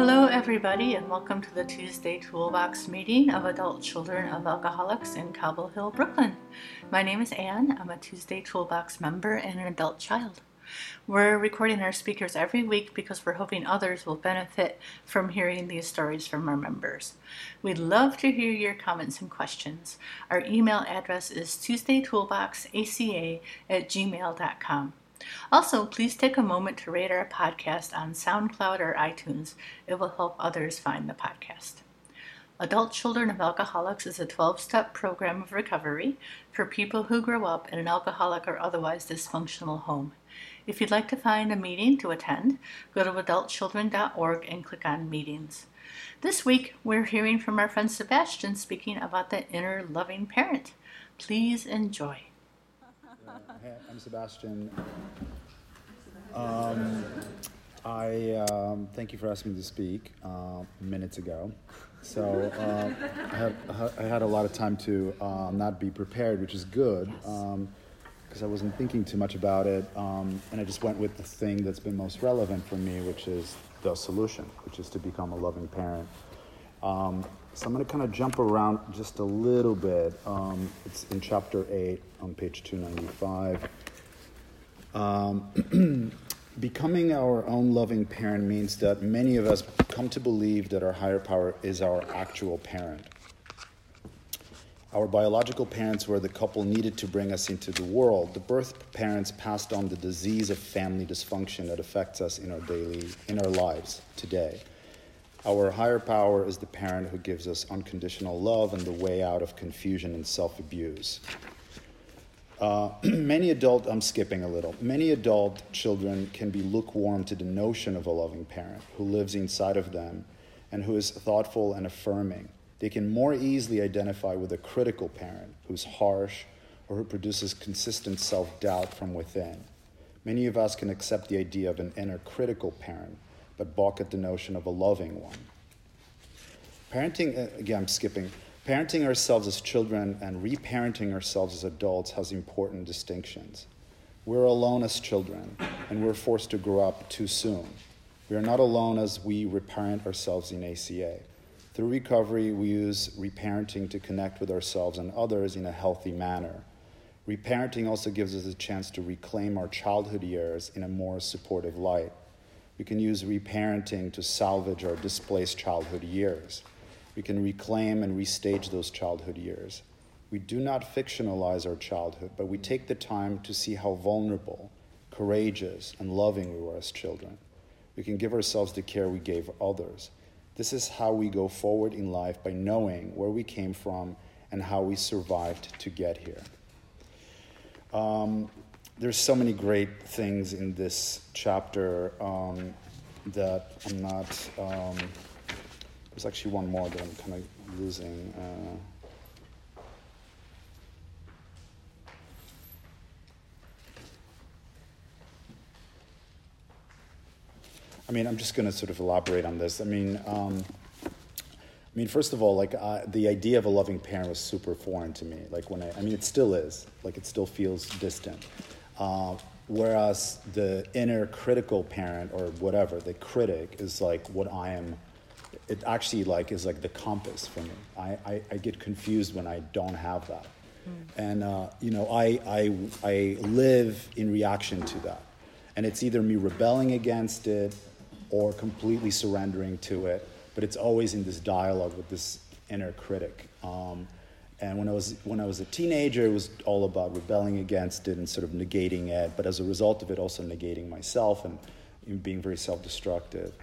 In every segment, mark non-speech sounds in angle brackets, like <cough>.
Hello, everybody, and welcome to the Tuesday Toolbox meeting of adult children of alcoholics in Cobble Hill, Brooklyn. My name is Anne. I'm a Tuesday Toolbox member and an adult child. We're recording our speakers every week because we're hoping others will benefit from hearing these stories from our members. We'd love to hear your comments and questions. Our email address is tuesdaytoolboxaca at gmail.com. Also, please take a moment to rate our podcast on SoundCloud or iTunes. It will help others find the podcast. Adult Children of Alcoholics is a 12 step program of recovery for people who grow up in an alcoholic or otherwise dysfunctional home. If you'd like to find a meeting to attend, go to adultchildren.org and click on Meetings. This week, we're hearing from our friend Sebastian speaking about the inner loving parent. Please enjoy. Hey, I'm Sebastian. Um, I um, thank you for asking me to speak uh, minutes ago. So uh, I, had, I had a lot of time to um, not be prepared, which is good because I wasn't thinking too much about it, um, and I just went with the thing that's been most relevant for me, which is the solution, which is to become a loving parent. Um, so I'm going to kind of jump around just a little bit. Um, it's in chapter 8 on page 295. Um, <clears throat> becoming our own loving parent means that many of us come to believe that our higher power is our actual parent. Our biological parents were the couple needed to bring us into the world. The birth parents passed on the disease of family dysfunction that affects us in our daily in our lives today. Our higher power is the parent who gives us unconditional love and the way out of confusion and self abuse. Uh, <clears throat> many adult, I'm skipping a little, many adult children can be lukewarm to the notion of a loving parent who lives inside of them and who is thoughtful and affirming. They can more easily identify with a critical parent who's harsh or who produces consistent self doubt from within. Many of us can accept the idea of an inner critical parent but balk at the notion of a loving one. Parenting, uh, again, I'm skipping. Parenting ourselves as children and reparenting ourselves as adults has important distinctions. We're alone as children, and we're forced to grow up too soon. We are not alone as we reparent ourselves in ACA. Through recovery, we use reparenting to connect with ourselves and others in a healthy manner. Reparenting also gives us a chance to reclaim our childhood years in a more supportive light. We can use reparenting to salvage our displaced childhood years. We can reclaim and restage those childhood years. We do not fictionalize our childhood, but we take the time to see how vulnerable, courageous, and loving we were as children. We can give ourselves the care we gave others. This is how we go forward in life by knowing where we came from and how we survived to get here. Um, there's so many great things in this chapter um, that I'm not. Um, there's actually one more that I'm kind of losing. Uh, I mean, I'm just going to sort of elaborate on this. I mean, um, I mean, first of all, like uh, the idea of a loving parent was super foreign to me. Like when I, I mean, it still is. Like it still feels distant. Uh, whereas the inner critical parent or whatever, the critic is like what I am. It actually like is like the compass for me. I, I, I get confused when I don't have that, mm. and uh, you know I, I I live in reaction to that, and it's either me rebelling against it or completely surrendering to it. But it's always in this dialogue with this inner critic. Um, and when I was when I was a teenager, it was all about rebelling against it and sort of negating it. But as a result of it, also negating myself and being very self-destructive.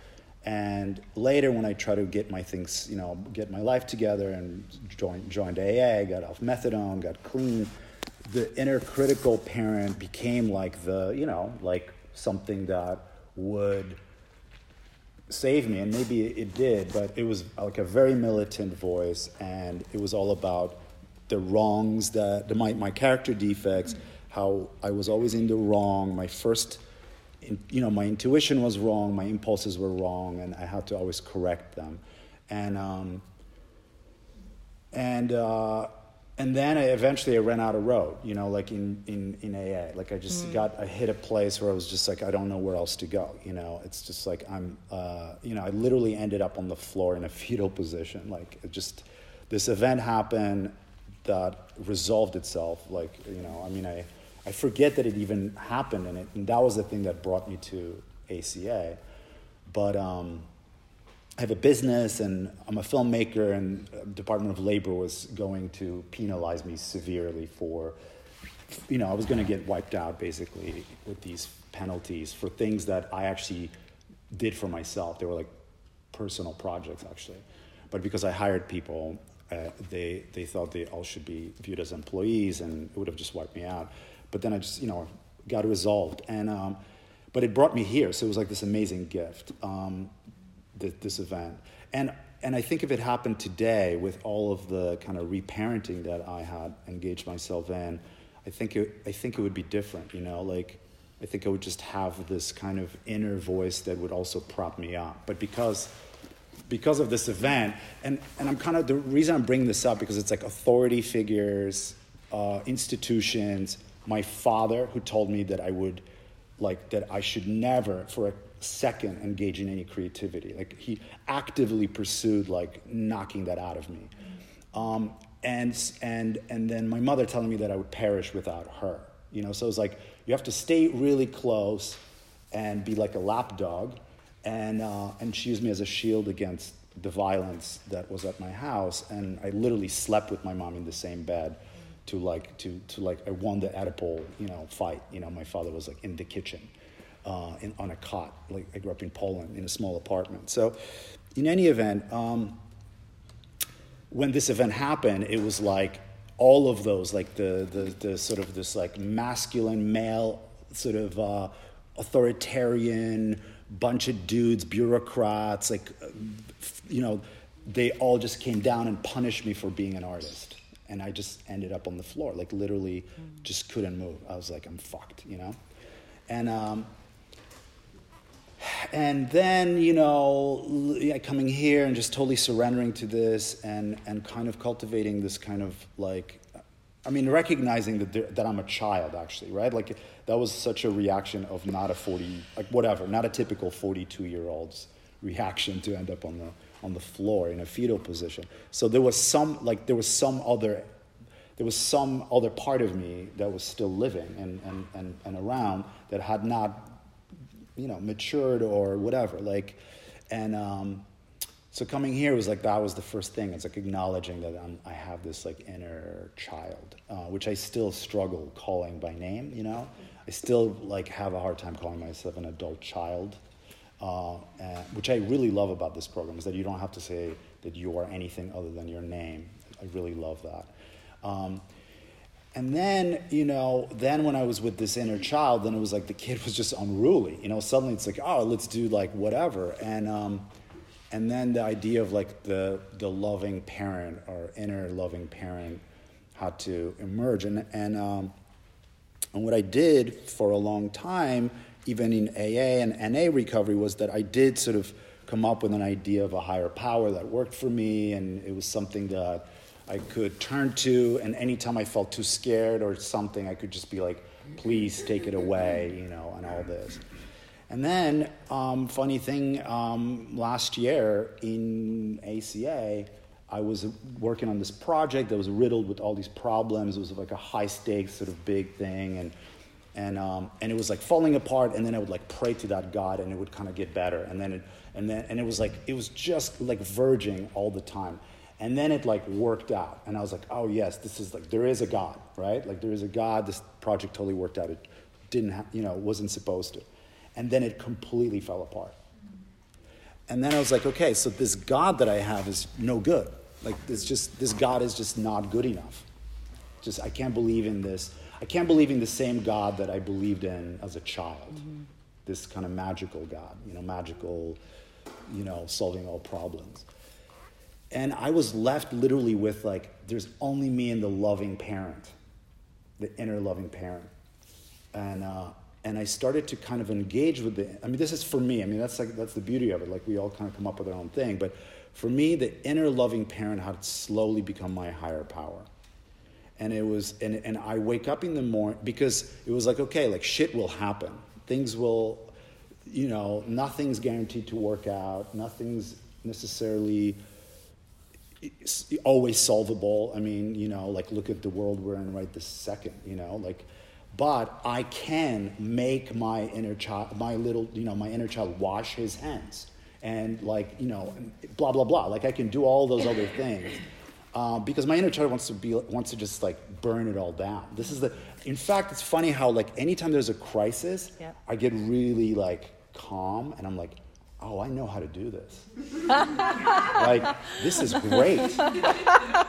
And later, when I tried to get my things, you know, get my life together and joined joined AA, got off methadone, got clean, the inner critical parent became like the, you know, like something that would save me, and maybe it did, but it was like a very militant voice, and it was all about the wrongs that the, my, my character defects, how I was always in the wrong. My first, you know, my intuition was wrong, my impulses were wrong, and I had to always correct them. And um, and uh, and then I eventually I ran out of road, you know, like in, in, in AA. Like I just mm. got, I hit a place where I was just like, I don't know where else to go, you know. It's just like I'm, uh, you know, I literally ended up on the floor in a <laughs> fetal position. Like it just, this event happened that resolved itself. Like, you know, I mean, I, I forget that it even happened and, it, and that was the thing that brought me to ACA. But, um, I have a business and I'm a filmmaker, and Department of Labor was going to penalize me severely for, you know, I was going to get wiped out basically with these penalties for things that I actually did for myself. They were like personal projects actually, but because I hired people, uh, they they thought they all should be viewed as employees, and it would have just wiped me out. But then I just you know got resolved, and um, but it brought me here, so it was like this amazing gift. Um, this event. And, and I think if it happened today with all of the kind of reparenting that I had engaged myself in, I think it, I think it would be different, you know, like I think I would just have this kind of inner voice that would also prop me up. But because because of this event, and, and I'm kind of the reason I'm bringing this up because it's like authority figures, uh, institutions, my father who told me that I would like that I should never for a second engage in any creativity. Like he actively pursued like knocking that out of me. Um, and, and, and then my mother telling me that I would perish without her. You know, so it's like you have to stay really close and be like a lapdog. And, uh, and she used me as a shield against the violence that was at my house. And I literally slept with my mom in the same bed to like, to, to like, I won the Oedipal, you know, fight. You know, my father was like in the kitchen uh, in, on a cot. Like I grew up in Poland in a small apartment. So, in any event, um, when this event happened, it was like all of those, like the the, the sort of this like masculine male sort of uh, authoritarian bunch of dudes, bureaucrats, like you know, they all just came down and punished me for being an artist. And I just ended up on the floor, like literally just couldn't move. I was like, I'm fucked, you know? And um, and then you know yeah, coming here and just totally surrendering to this and and kind of cultivating this kind of like i mean recognizing that that i'm a child actually right? Like that was such a reaction of not a 40 like whatever not a typical 42 year old's reaction to end up on the on the floor in a fetal position. So there was some like there was some other there was some other part of me that was still living and, and, and, and around that had not you know matured or whatever like and um, so coming here was like that was the first thing it's like acknowledging that I'm, i have this like inner child uh, which i still struggle calling by name you know i still like have a hard time calling myself an adult child uh, and, which i really love about this program is that you don't have to say that you are anything other than your name i really love that um, and then, you know, then when I was with this inner child, then it was like the kid was just unruly. You know, suddenly it's like, oh, let's do like whatever. And um, and then the idea of like the the loving parent or inner loving parent had to emerge. And and um, and what I did for a long time, even in AA and NA recovery, was that I did sort of come up with an idea of a higher power that worked for me, and it was something that I could turn to, and anytime I felt too scared or something, I could just be like, please take it away, you know, and all this. And then, um, funny thing, um, last year in ACA, I was working on this project that was riddled with all these problems. It was like a high stakes, sort of big thing, and and um, and it was like falling apart. And then I would like pray to that God, and it would kind of get better. And then it and then and it was like it was just like verging all the time. And then it like worked out. And I was like, oh yes, this is like, there is a God, right? Like there is a God. This project totally worked out. It didn't, ha- you know, wasn't supposed to. And then it completely fell apart. And then I was like, okay, so this God that I have is no good. Like this just, this God is just not good enough. Just, I can't believe in this. I can't believe in the same God that I believed in as a child. Mm-hmm. This kind of magical God, you know, magical, you know, solving all problems and I was left literally with like, there's only me and the loving parent, the inner loving parent. And, uh, and I started to kind of engage with the, I mean, this is for me. I mean, that's like, that's the beauty of it. Like we all kind of come up with our own thing. But for me, the inner loving parent had slowly become my higher power. and it was and, and i wake up in the morning because it was like okay like shit will happen things will you know nothing's guaranteed to work out nothing's necessarily always solvable i mean you know like look at the world we're in right this second you know like but i can make my inner child my little you know my inner child wash his hands and like you know blah blah blah like i can do all those other <laughs> things um, because my inner child wants to be wants to just like burn it all down. This is the. In fact, it's funny how like anytime there's a crisis, yep. I get really like calm, and I'm like, oh, I know how to do this. <laughs> like this is great.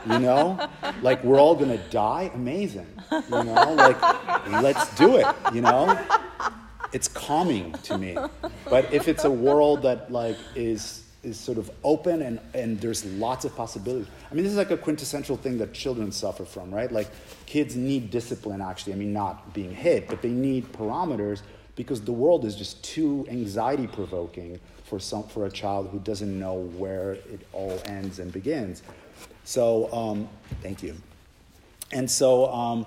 You know, like we're all gonna die. Amazing. You know, like let's do it. You know, it's calming to me. But if it's a world that like is is sort of open and, and there's lots of possibilities. I mean, this is like a quintessential thing that children suffer from, right? Like kids need discipline, actually. I mean, not being hit, but they need parameters because the world is just too anxiety provoking for, some, for a child who doesn't know where it all ends and begins. So, um, thank you. And so, um,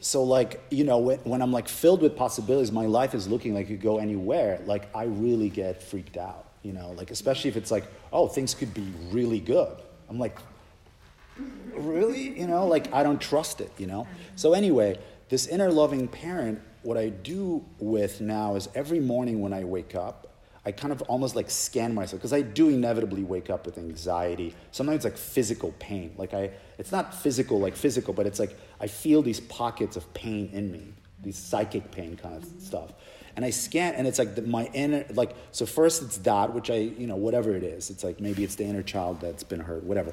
so like you know when, when i'm like filled with possibilities my life is looking like could go anywhere like i really get freaked out you know, like especially if it's like, oh, things could be really good. I'm like, really? You know, like I don't trust it, you know? So anyway, this inner loving parent, what I do with now is every morning when I wake up, I kind of almost like scan myself because I do inevitably wake up with anxiety. Sometimes it's like physical pain. Like I, it's not physical like physical, but it's like I feel these pockets of pain in me, these psychic pain kind of stuff and I scan, and it's like the, my inner, like, so first it's that, which I, you know, whatever it is. It's like maybe it's the inner child that's been hurt, whatever.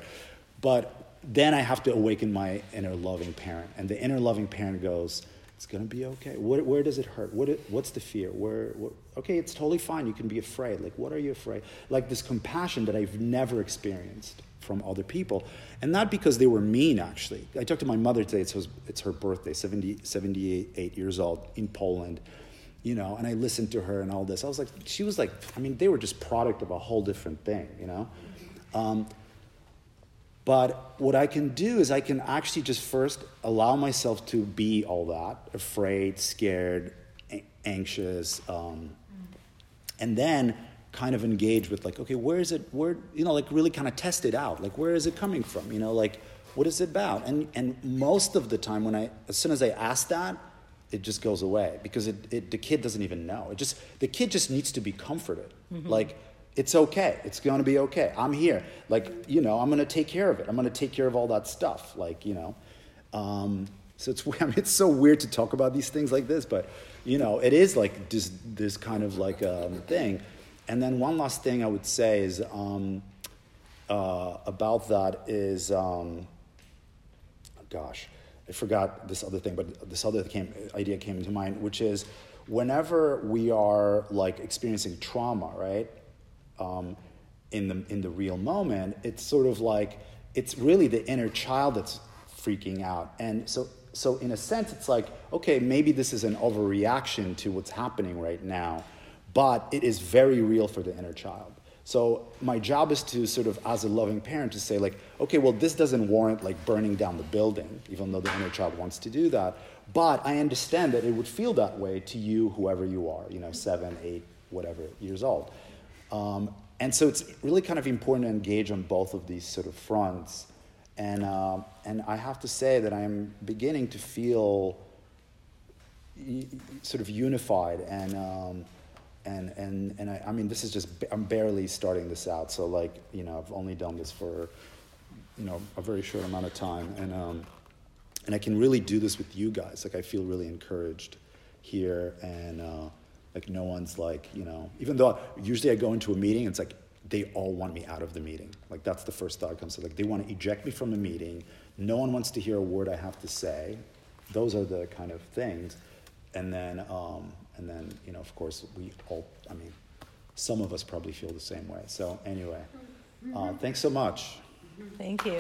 But then I have to awaken my inner loving parent. And the inner loving parent goes, it's going to be okay. Where, where does it hurt? What what's the fear? Where, okay, it's totally fine. You can be afraid. Like, what are you afraid? Like this compassion that I've never experienced from other people. And not because they were mean, actually. I talked to my mother today. It's her, it's her birthday, 70, 78 years old in Poland you know, and I listened to her and all this. I was like, she was like, I mean, they were just product of a whole different thing, you know. Um, but what I can do is I can actually just first allow myself to be all that afraid, scared, anxious, um, and then kind of engage with like, okay, where is it? Where you know, like really kind of test it out. Like, where is it coming from? You know, like what is it about? And and most of the time, when I as soon as I ask that, it just goes away because it, it, the kid doesn't even know. It just the kid just needs to be comforted. Mm-hmm. Like it's okay. It's going to be okay. I'm here. Like you know, I'm going to take care of it. I'm going to take care of all that stuff. Like you know, um, so it's <laughs> I mean, it's so weird to talk about these things like this, but you know, it is like this this kind of like um, thing. And then one last thing I would say is um, uh, about that is, um, gosh I forgot this other thing, but this other came, idea came into mind, which is whenever we are like experiencing trauma, right? Um, in the in the real moment, it's sort of like it's really the inner child that's freaking out, and so so in a sense, it's like okay, maybe this is an overreaction to what's happening right now, but it is very real for the inner child. So my job is to sort of, as a loving parent, to say like, okay, well, this doesn't warrant like burning down the building, even though the inner child wants to do that. But I understand that it would feel that way to you, whoever you are, you know, seven, eight, whatever years old. Um, and so it's really kind of important to engage on both of these sort of fronts. And, uh, and I have to say that I'm beginning to feel sort of unified and um, and and and I, I, mean this is just I'm barely starting this out. So like you know I've only done this for you know a very short amount of time. And um, and I can really do this with you guys. Like I feel really encouraged here. And uh, like no one's like you know even though usually I go into a meeting it's like they all want me out of the meeting like that's the first thought comes to like they want to eject me from the meeting no one wants to hear a word I have to say those are the kind of things and then um, and then, you know, of course, we all, I mean, some of us probably feel the same way. So, anyway, uh, thanks so much. Thank you.